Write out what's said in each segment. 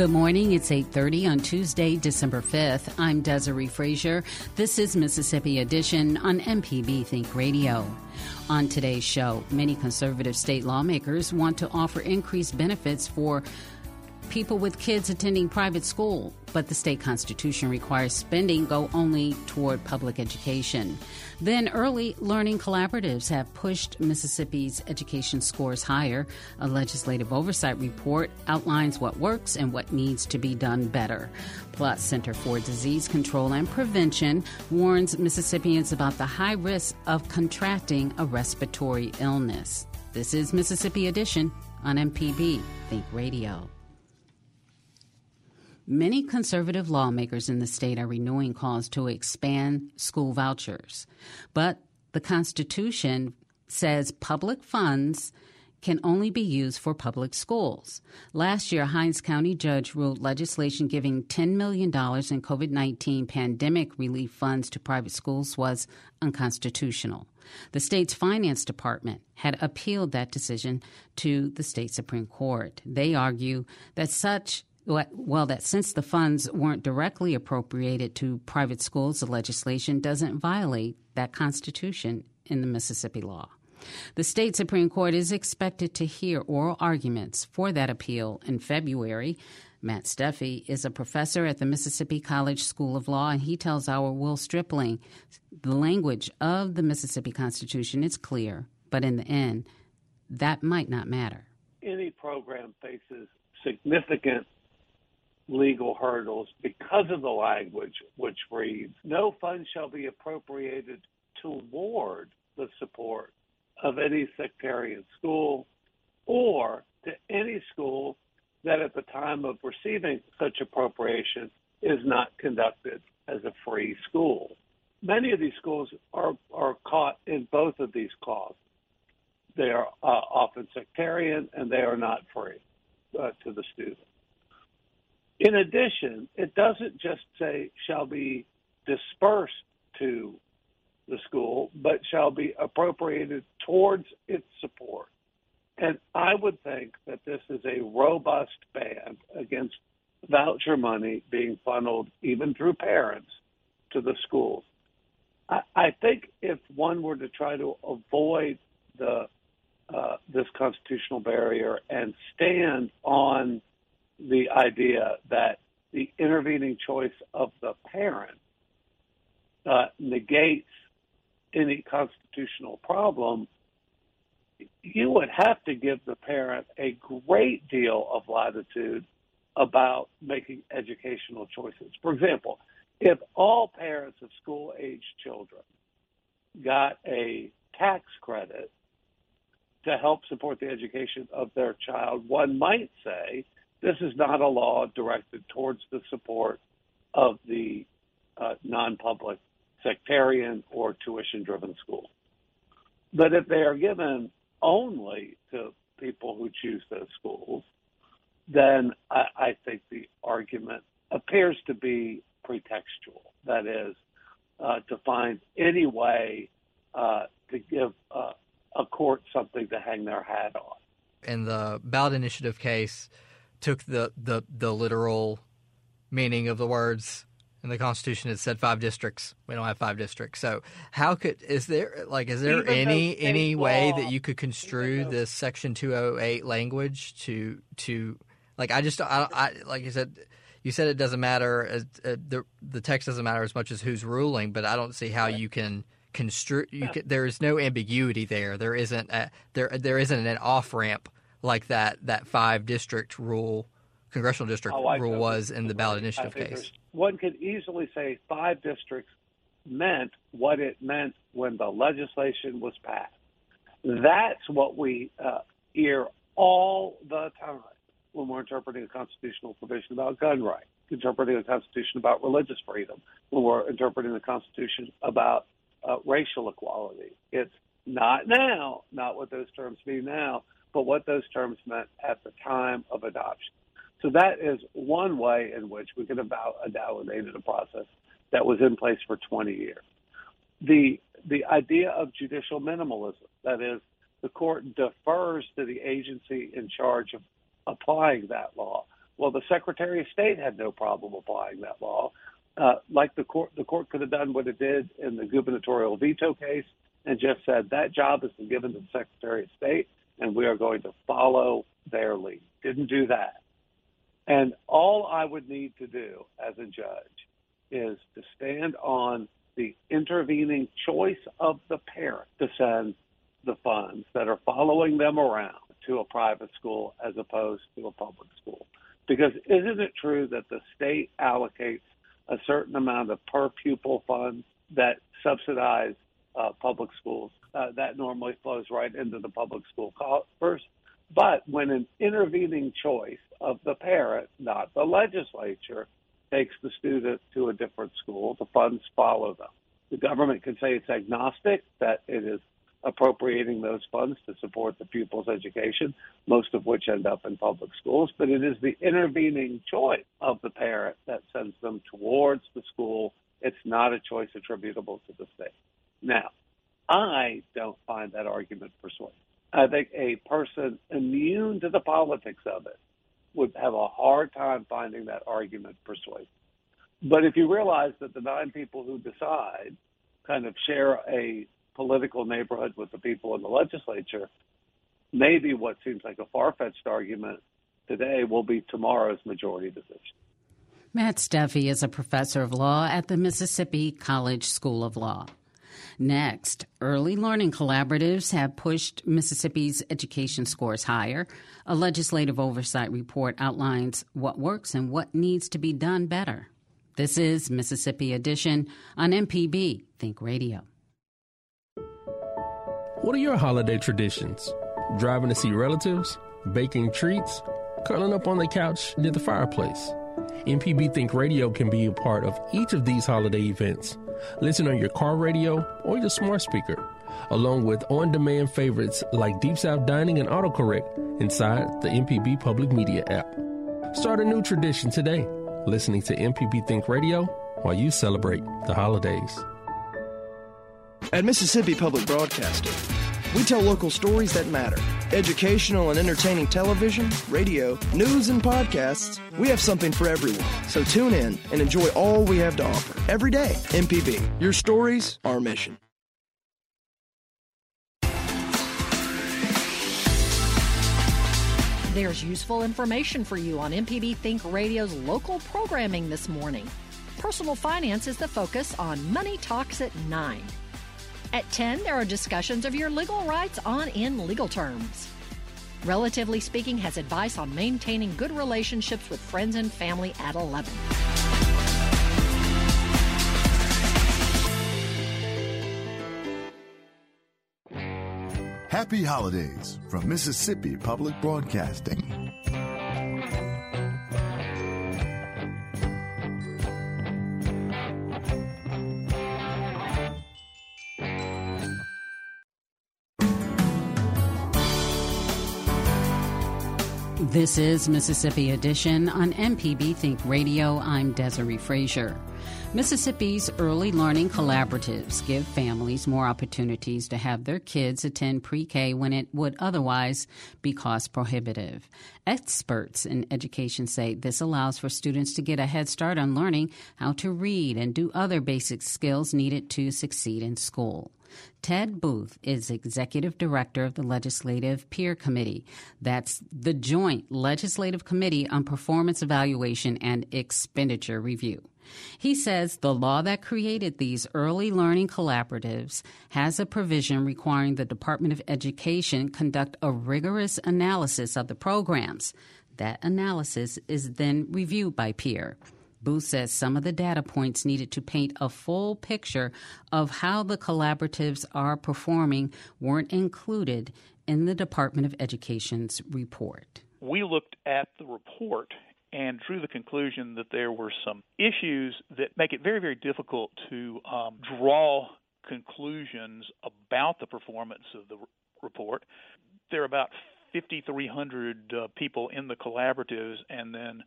Good morning. It's 8:30 on Tuesday, December 5th. I'm Desare Frazier. This is Mississippi Edition on MPB Think Radio. On today's show, many conservative state lawmakers want to offer increased benefits for people with kids attending private school, but the state constitution requires spending go only toward public education. Then, early learning collaboratives have pushed Mississippi's education scores higher. A legislative oversight report outlines what works and what needs to be done better. Plus, Center for Disease Control and Prevention warns Mississippians about the high risk of contracting a respiratory illness. This is Mississippi Edition on MPB Think Radio. Many conservative lawmakers in the state are renewing calls to expand school vouchers. But the Constitution says public funds can only be used for public schools. Last year, Hinds County judge ruled legislation giving $10 million in COVID 19 pandemic relief funds to private schools was unconstitutional. The state's finance department had appealed that decision to the state Supreme Court. They argue that such well, that since the funds weren't directly appropriated to private schools, the legislation doesn't violate that constitution in the Mississippi law. The state Supreme Court is expected to hear oral arguments for that appeal in February. Matt Steffey is a professor at the Mississippi College School of Law, and he tells our Will Stripling the language of the Mississippi Constitution is clear, but in the end, that might not matter. Any program faces significant legal hurdles because of the language which reads no funds shall be appropriated toward the support of any sectarian school or to any school that at the time of receiving such appropriation is not conducted as a free school. Many of these schools are, are caught in both of these clauses. They are uh, often sectarian and they are not free uh, to the student. In addition, it doesn't just say shall be dispersed to the school, but shall be appropriated towards its support. And I would think that this is a robust ban against voucher money being funneled, even through parents, to the schools. I, I think if one were to try to avoid the uh, this constitutional barrier and stand on the idea that the intervening choice of the parent uh, negates any constitutional problem, you would have to give the parent a great deal of latitude about making educational choices. For example, if all parents of school age children got a tax credit to help support the education of their child, one might say this is not a law directed towards the support of the uh, non public sectarian or tuition driven school. But if they are given only to people who choose those schools, then I, I think the argument appears to be pretextual. That is, uh, to find any way uh, to give uh, a court something to hang their hat on. In the ballot initiative case, took the, the, the literal meaning of the words And the Constitution has said five districts. We don't have five districts. So how could is there like is there Even any any state way that you could construe this Section two hundred eight language to to like I just I, I like you said you said it doesn't matter as, uh, the the text doesn't matter as much as who's ruling, but I don't see how you can construe you can, there is no ambiguity there. There isn't a, there there isn't an off ramp like that that five district rule congressional district Oh, rule was in the ballot initiative case. One could easily say five districts meant what it meant when the legislation was passed. That's what we uh, hear all the time when we're interpreting a constitutional provision about gun rights, interpreting a constitution about religious freedom, when we're interpreting the Constitution about uh, racial equality. It's not now, not what those terms mean now, but what those terms meant at the time of adoption. So that is one way in which we could have val- validated a process that was in place for 20 years. The the idea of judicial minimalism, that is, the court defers to the agency in charge of applying that law. Well, the Secretary of State had no problem applying that law. Uh, like the court, the court could have done what it did in the gubernatorial veto case and just said that job has been given to the Secretary of State, and we are going to follow their lead. Didn't do that. And all I would need to do as a judge is to stand on the intervening choice of the parent to send the funds that are following them around to a private school as opposed to a public school. Because isn't it true that the state allocates a certain amount of per pupil funds that subsidize uh, public schools? Uh, that normally flows right into the public school coffers. But when an intervening choice of the parent, not the legislature, takes the student to a different school, the funds follow them. The government can say it's agnostic, that it is appropriating those funds to support the pupil's education, most of which end up in public schools, but it is the intervening choice of the parent that sends them towards the school. It's not a choice attributable to the state. Now, I don't find that argument persuasive. I think a person immune to the politics of it would have a hard time finding that argument persuasive. But if you realize that the nine people who decide kind of share a political neighborhood with the people in the legislature, maybe what seems like a far fetched argument today will be tomorrow's majority decision. Matt Steffey is a professor of law at the Mississippi College School of Law. Next, early learning collaboratives have pushed Mississippi's education scores higher. A legislative oversight report outlines what works and what needs to be done better. This is Mississippi Edition on MPB Think Radio. What are your holiday traditions? Driving to see relatives? Baking treats? Curling up on the couch near the fireplace? MPB Think Radio can be a part of each of these holiday events. Listen on your car radio or your smart speaker, along with on demand favorites like Deep South Dining and Autocorrect inside the MPB Public Media app. Start a new tradition today, listening to MPB Think Radio while you celebrate the holidays. At Mississippi Public Broadcasting, we tell local stories that matter. Educational and entertaining television, radio, news, and podcasts. We have something for everyone. So tune in and enjoy all we have to offer. Every day, MPB. Your stories, our mission. There's useful information for you on MPB Think Radio's local programming this morning. Personal finance is the focus on Money Talks at 9. At 10, there are discussions of your legal rights on In Legal Terms. Relatively Speaking has advice on maintaining good relationships with friends and family at 11. Happy holidays from Mississippi Public Broadcasting. This is Mississippi Edition on MPB Think Radio. I'm Desare Frazier. Mississippi's early learning collaboratives give families more opportunities to have their kids attend pre K when it would otherwise be cost prohibitive. Experts in education say this allows for students to get a head start on learning how to read and do other basic skills needed to succeed in school. Ted Booth is executive director of the Legislative Peer Committee. That's the Joint Legislative Committee on Performance Evaluation and Expenditure Review. He says the law that created these early learning collaboratives has a provision requiring the Department of Education conduct a rigorous analysis of the programs. That analysis is then reviewed by peer. Booth says some of the data points needed to paint a full picture of how the collaboratives are performing weren't included in the Department of Education's report. We looked at the report and drew the conclusion that there were some issues that make it very, very difficult to um, draw conclusions about the performance of the report. There are about 5,300 uh, people in the collaboratives, and then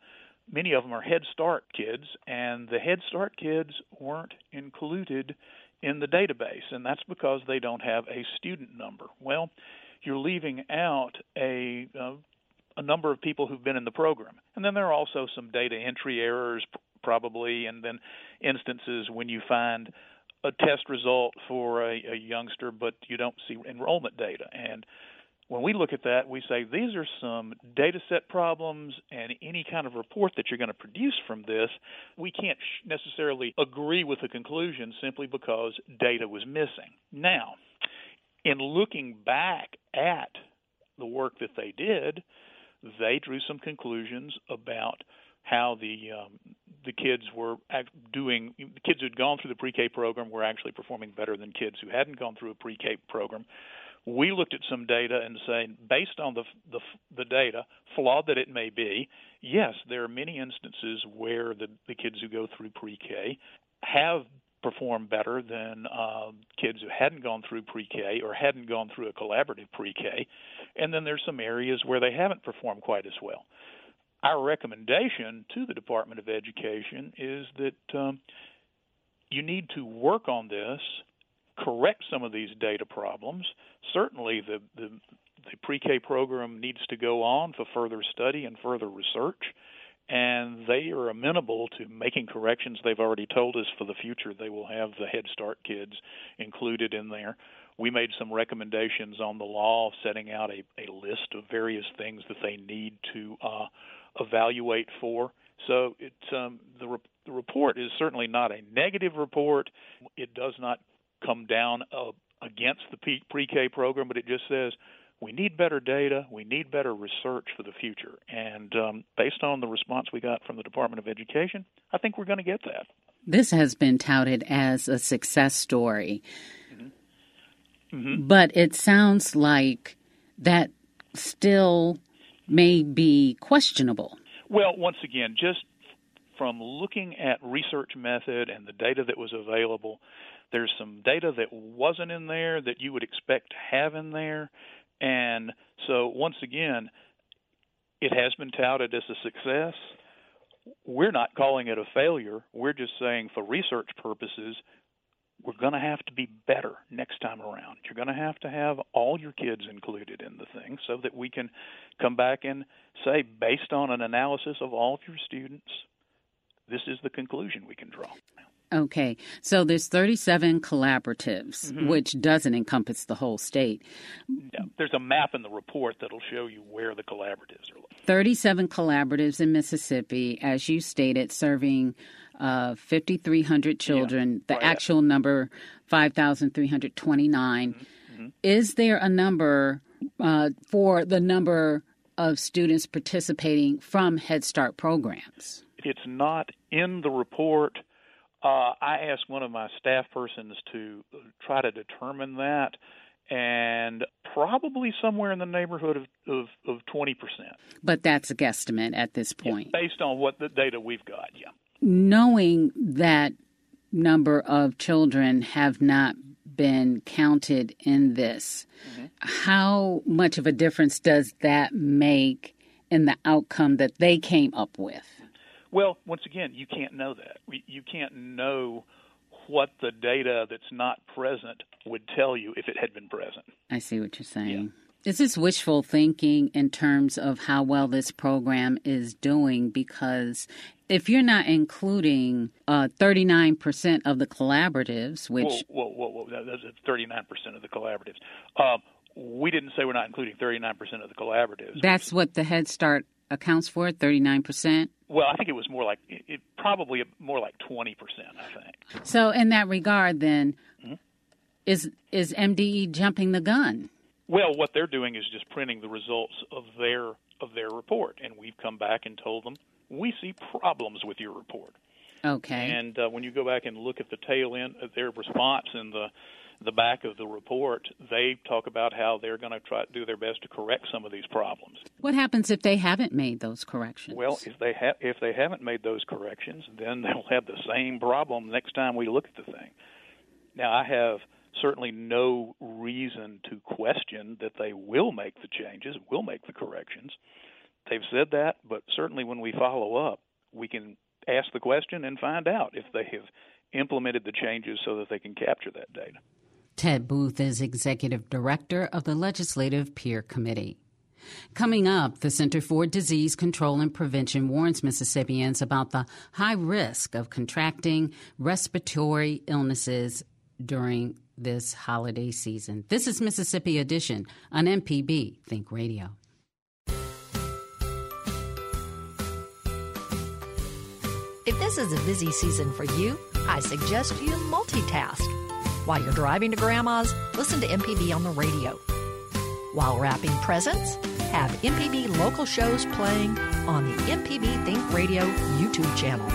many of them are Head Start kids, and the Head Start kids weren't included in the database, and that's because they don't have a student number. Well, you're leaving out a uh, a number of people who've been in the program. And then there are also some data entry errors, probably, and then instances when you find a test result for a, a youngster, but you don't see enrollment data. And when we look at that, we say these are some data set problems, and any kind of report that you're going to produce from this, we can't necessarily agree with the conclusion simply because data was missing. Now, in looking back at the work that they did, they drew some conclusions about how the um, the kids were doing. The kids who had gone through the pre-K program were actually performing better than kids who hadn't gone through a pre-K program. We looked at some data and saying, based on the, the the data, flawed that it may be, yes, there are many instances where the the kids who go through pre-K have perform better than uh, kids who hadn't gone through pre-K or hadn't gone through a collaborative pre-K, and then there's some areas where they haven't performed quite as well. Our recommendation to the Department of Education is that um, you need to work on this, correct some of these data problems. Certainly, the, the the pre-K program needs to go on for further study and further research and they are amenable to making corrections. They've already told us for the future they will have the Head Start kids included in there. We made some recommendations on the law, setting out a, a list of various things that they need to uh, evaluate for. So it, um, the, re- the report is certainly not a negative report. It does not come down uh, against the pre-K program, but it just says we need better data, we need better research for the future. And um, based on the response we got from the Department of Education, I think we're going to get that. This has been touted as a success story. Mm-hmm. Mm-hmm. But it sounds like that still may be questionable. Well, once again, just from looking at research method and the data that was available, there's some data that wasn't in there that you would expect to have in there. And so, once again, it has been touted as a success. We're not calling it a failure. We're just saying, for research purposes, we're going to have to be better next time around. You're going to have to have all your kids included in the thing so that we can come back and say, based on an analysis of all of your students, this is the conclusion we can draw. Okay, so there's 37 collaboratives, mm-hmm. which doesn't encompass the whole state. Yeah, there's a map in the report that'll show you where the collaboratives are. Located. 37 collaboratives in Mississippi, as you stated, serving uh, 5,300 children. Yeah, the right actual at. number, 5,329. Mm-hmm. Mm-hmm. Is there a number uh, for the number of students participating from Head Start programs? It's not in the report uh, I asked one of my staff persons to try to determine that, and probably somewhere in the neighborhood of, of, of 20%. But that's a guesstimate at this point. Yeah, based on what the data we've got, yeah. Knowing that number of children have not been counted in this, mm-hmm. how much of a difference does that make in the outcome that they came up with? Well, once again, you can't know that. You can't know what the data that's not present would tell you if it had been present. I see what you're saying. Yeah. Is this wishful thinking in terms of how well this program is doing? Because if you're not including uh, 39% of the collaboratives, which. Whoa, whoa, whoa, whoa. That's 39% of the collaboratives. Um, we didn't say we're not including 39% of the collaboratives. That's what the Head Start accounts for, 39%? Well, I think it was more like it, it probably more like 20%, I think. So in that regard then mm-hmm. is is MDE jumping the gun? Well, what they're doing is just printing the results of their of their report and we've come back and told them we see problems with your report. Okay. And uh, when you go back and look at the tail end of their response and the the back of the report, they talk about how they're going to try to do their best to correct some of these problems. What happens if they haven't made those corrections? Well, if they ha- if they haven't made those corrections, then they'll have the same problem next time we look at the thing. Now, I have certainly no reason to question that they will make the changes, will make the corrections. They've said that, but certainly when we follow up, we can ask the question and find out if they have implemented the changes so that they can capture that data. Ted Booth is executive director of the Legislative Peer Committee. Coming up, the Center for Disease Control and Prevention warns Mississippians about the high risk of contracting respiratory illnesses during this holiday season. This is Mississippi Edition on MPB Think Radio. If this is a busy season for you, I suggest you multitask while you're driving to Grandma's, listen to MPB on the radio. While wrapping presents, have MPB local shows playing on the MPB Think Radio YouTube channel.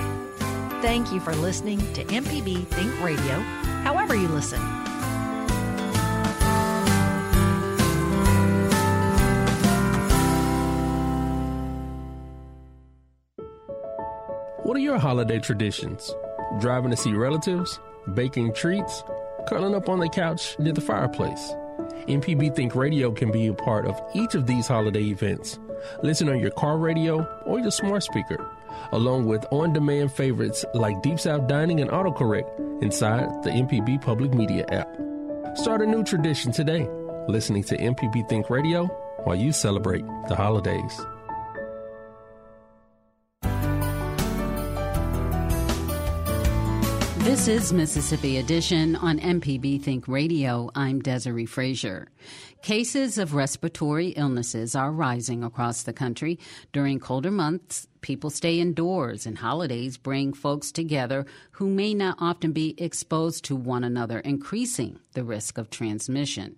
Thank you for listening to MPB Think Radio, however you listen. What are your holiday traditions? Driving to see relatives? Baking treats? Curling up on the couch near the fireplace. MPB Think Radio can be a part of each of these holiday events. Listen on your car radio or your smart speaker, along with on demand favorites like Deep South Dining and AutoCorrect inside the MPB Public Media app. Start a new tradition today, listening to MPB Think Radio while you celebrate the holidays. This is Mississippi Edition on MPB Think Radio. I'm Desare Frazier. Cases of respiratory illnesses are rising across the country. During colder months, people stay indoors, and holidays bring folks together who may not often be exposed to one another, increasing the risk of transmission.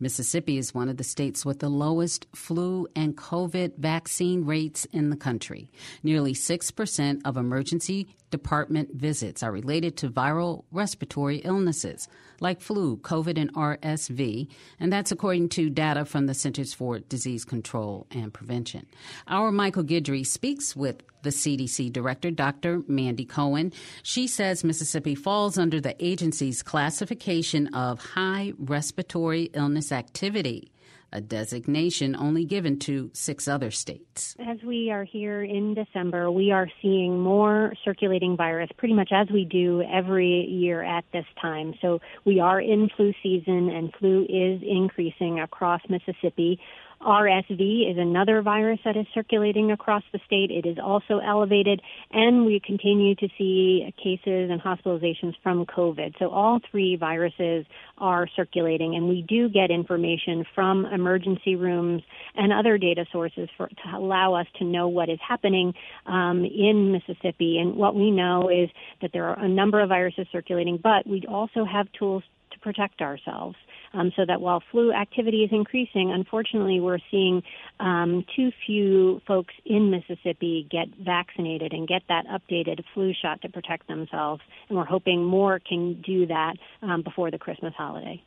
Mississippi is one of the states with the lowest flu and COVID vaccine rates in the country. Nearly 6% of emergency department visits are related to viral respiratory illnesses like flu, COVID, and RSV, and that's according to data from the Centers for Disease Control and Prevention. Our Michael Guidry speaks with the CDC director, Dr. Mandy Cohen. She says Mississippi falls under the agency's classification of high respiratory illness activity a designation only given to six other states. As we are here in December, we are seeing more circulating virus pretty much as we do every year at this time. So we are in flu season and flu is increasing across Mississippi. RSV is another virus that is circulating across the state. It is also elevated, and we continue to see cases and hospitalizations from COVID. So all three viruses are circulating, and we do get information from emergency rooms and other data sources for, to allow us to know what is happening um, in Mississippi. And what we know is that there are a number of viruses circulating, but we also have tools to protect ourselves um, so that while flu activity is increasing, unfortunately, we're seeing um, too few folks in Mississippi get vaccinated and get that updated flu shot to protect themselves. And we're hoping more can do that um, before the Christmas holiday.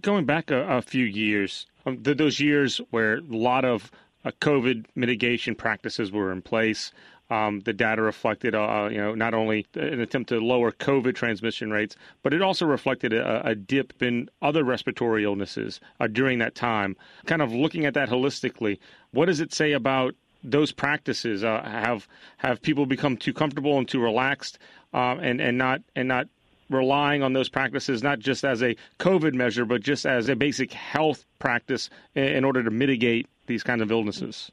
Going back a, a few years, um, those years where a lot of uh, COVID mitigation practices were in place. Um, the data reflected, uh, you know, not only an attempt to lower COVID transmission rates, but it also reflected a, a dip in other respiratory illnesses uh, during that time. Kind of looking at that holistically, what does it say about those practices? Uh, have have people become too comfortable and too relaxed, um, and and not and not relying on those practices not just as a COVID measure, but just as a basic health practice in order to mitigate these kinds of illnesses?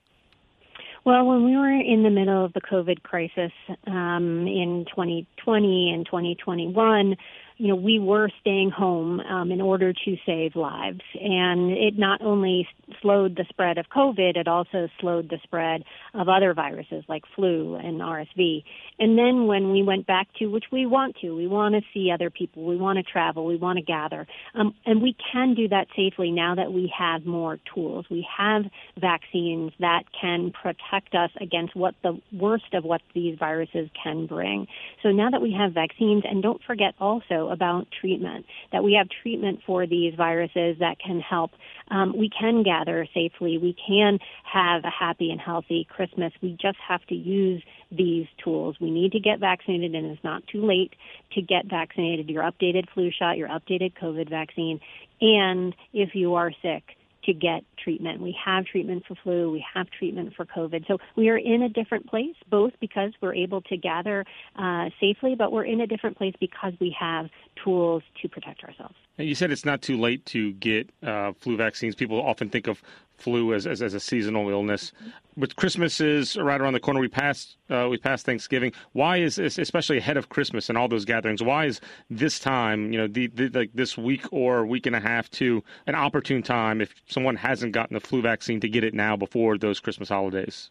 Well, when we were in the middle of the COVID crisis um, in 2020 and 2021, you know, we were staying home um, in order to save lives. And it not only slowed the spread of COVID, it also slowed the spread of other viruses like flu and RSV. And then when we went back to, which we want to, we want to see other people, we want to travel, we want to gather. Um, and we can do that safely now that we have more tools. We have vaccines that can protect us against what the worst of what these viruses can bring. So now that we have vaccines, and don't forget also about treatment, that we have treatment for these viruses that can help. Um, we can gather safely. We can have a happy and healthy Christmas. We just have to use these tools. We need to get vaccinated, and it's not too late to get vaccinated. Your updated flu shot, your updated COVID vaccine, and if you are sick, to get treatment. We have treatment for flu, we have treatment for COVID. So we are in a different place, both because we're able to gather uh, safely, but we're in a different place because we have tools to protect ourselves. And you said it's not too late to get uh, flu vaccines. People often think of flu as, as, as a seasonal illness. But Christmas is right around the corner. We passed uh, we passed Thanksgiving. Why is especially ahead of Christmas and all those gatherings? Why is this time, you know, the, the, like this week or week and a half to an opportune time if someone hasn't gotten the flu vaccine to get it now before those Christmas holidays?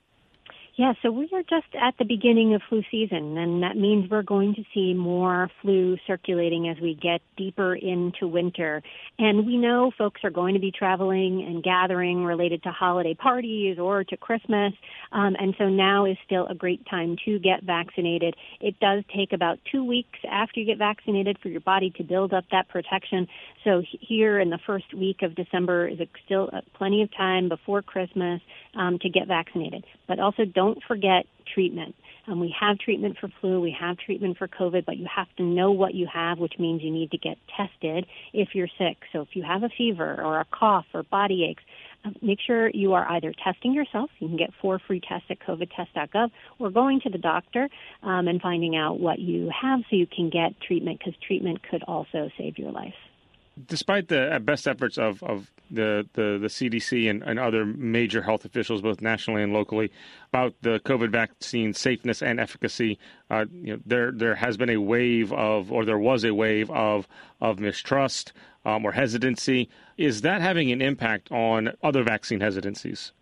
Yeah, so we are just at the beginning of flu season, and that means we're going to see more flu circulating as we get deeper into winter. And we know folks are going to be traveling and gathering related to holiday parties or to Christmas, um, and so now is still a great time to get vaccinated. It does take about two weeks after you get vaccinated for your body to build up that protection. So here in the first week of December is still plenty of time before Christmas um, to get vaccinated. But also don't forget treatment. Um, we have treatment for flu, we have treatment for COVID, but you have to know what you have, which means you need to get tested if you're sick. So if you have a fever or a cough or body aches, um, make sure you are either testing yourself. You can get four free tests at covidtest.gov or going to the doctor um, and finding out what you have so you can get treatment because treatment could also save your life despite the uh, best efforts of, of the, the, the CDC and, and other major health officials, both nationally and locally, about the COVID vaccine safeness and efficacy, uh, you know, there there has been a wave of, or there was a wave of of mistrust um, or hesitancy. Is that having an impact on other vaccine hesitancies?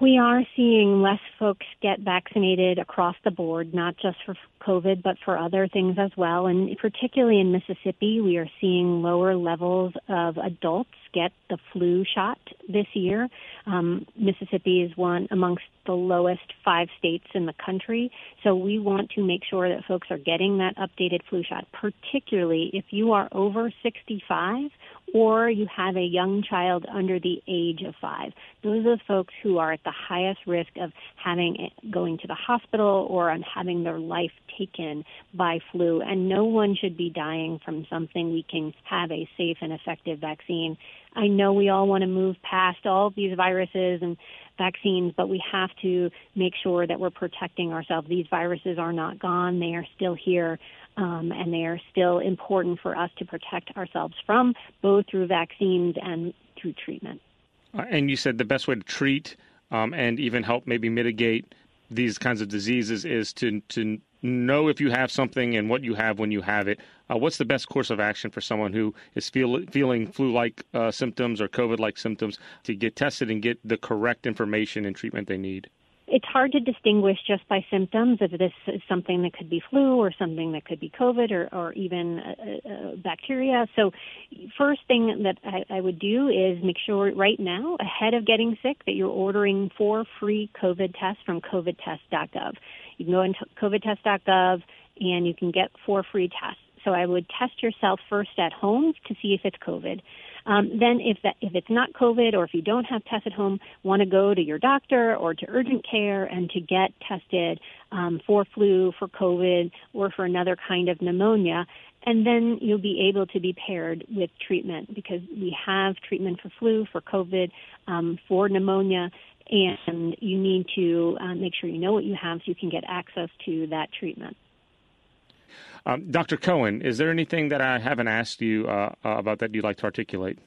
We are seeing less folks get vaccinated across the board, not just for COVID, but for other things as well. And particularly in Mississippi, we are seeing lower levels of adults get the flu shot this year. Um, Mississippi is one amongst the lowest five states in the country. So we want to make sure that folks are getting that updated flu shot, particularly if you are over 65 or you have a young child under the age of five. Those are the folks who are at the highest risk of having going to the hospital or on having their life taken by flu. And no one should be dying from something. We can have a safe and effective vaccine. I know we all want to move past all of these viruses and vaccines, but we have to make sure that we're protecting ourselves. These viruses are not gone. They are still here um, and they are still important for us to protect ourselves from, both through vaccines and through treatment. Uh, and you said the best way to treat um, and even help maybe mitigate these kinds of diseases is to to know if you have something and what you have when you have it. Uh, what's the best course of action for someone who is feel, feeling flu-like uh, symptoms or COVID-like symptoms to get tested and get the correct information and treatment they need? it's hard to distinguish just by symptoms if this is something that could be flu or something that could be COVID or, or even bacteria. So, first thing that I, I would do is make sure right now, ahead of getting sick, that you're ordering four free COVID tests from covidtest.gov. You can go into covidtest.gov and you can get four free tests. So I would test yourself first at home to see if it's COVID. Um, then if that if it's not COVID or if you don't have tests at home, want to go to your doctor or to urgent care and to get tested um, for flu, for COVID, or for another kind of pneumonia. And then you'll be able to be paired with treatment because we have treatment for flu, for COVID, um, for pneumonia, and you need to uh, make sure you know what you have so you can get access to that treatment. Um, Dr. Cohen, is there anything that I haven't asked you uh, uh, about that you'd like to articulate?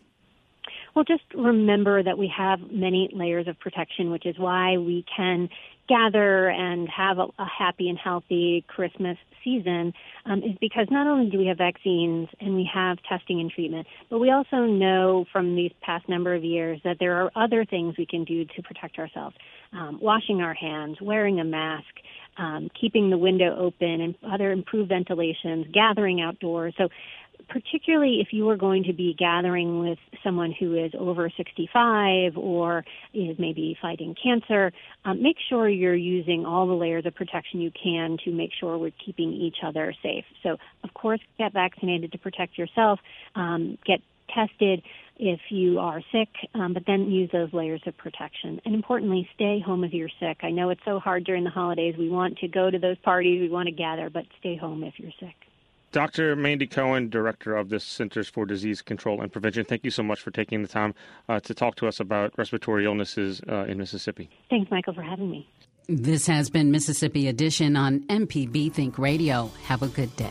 Well, just remember that we have many layers of protection, which is why we can gather and have a, a happy and healthy Christmas season um, is because not only do we have vaccines and we have testing and treatment, but we also know from these past number of years that there are other things we can do to protect ourselves. Um, washing our hands, wearing a mask, um, keeping the window open, and other improved ventilations, gathering outdoors. So particularly if you are going to be gathering with someone who is over 65 or is maybe fighting cancer, um, make sure you're using all the layers of protection you can to make sure we're keeping each other safe. So, of course, get vaccinated to protect yourself, um, get tested if you are sick, um, but then use those layers of protection. And importantly, stay home if you're sick. I know it's so hard during the holidays. We want to go to those parties, we want to gather, but stay home if you're sick. Dr. Mandy Cohen, director of the Centers for Disease Control and Prevention, thank you so much for taking the time uh, to talk to us about respiratory illnesses uh, in Mississippi. Thanks, Michael, for having me. This has been Mississippi Edition on MPB Think Radio. Have a good day.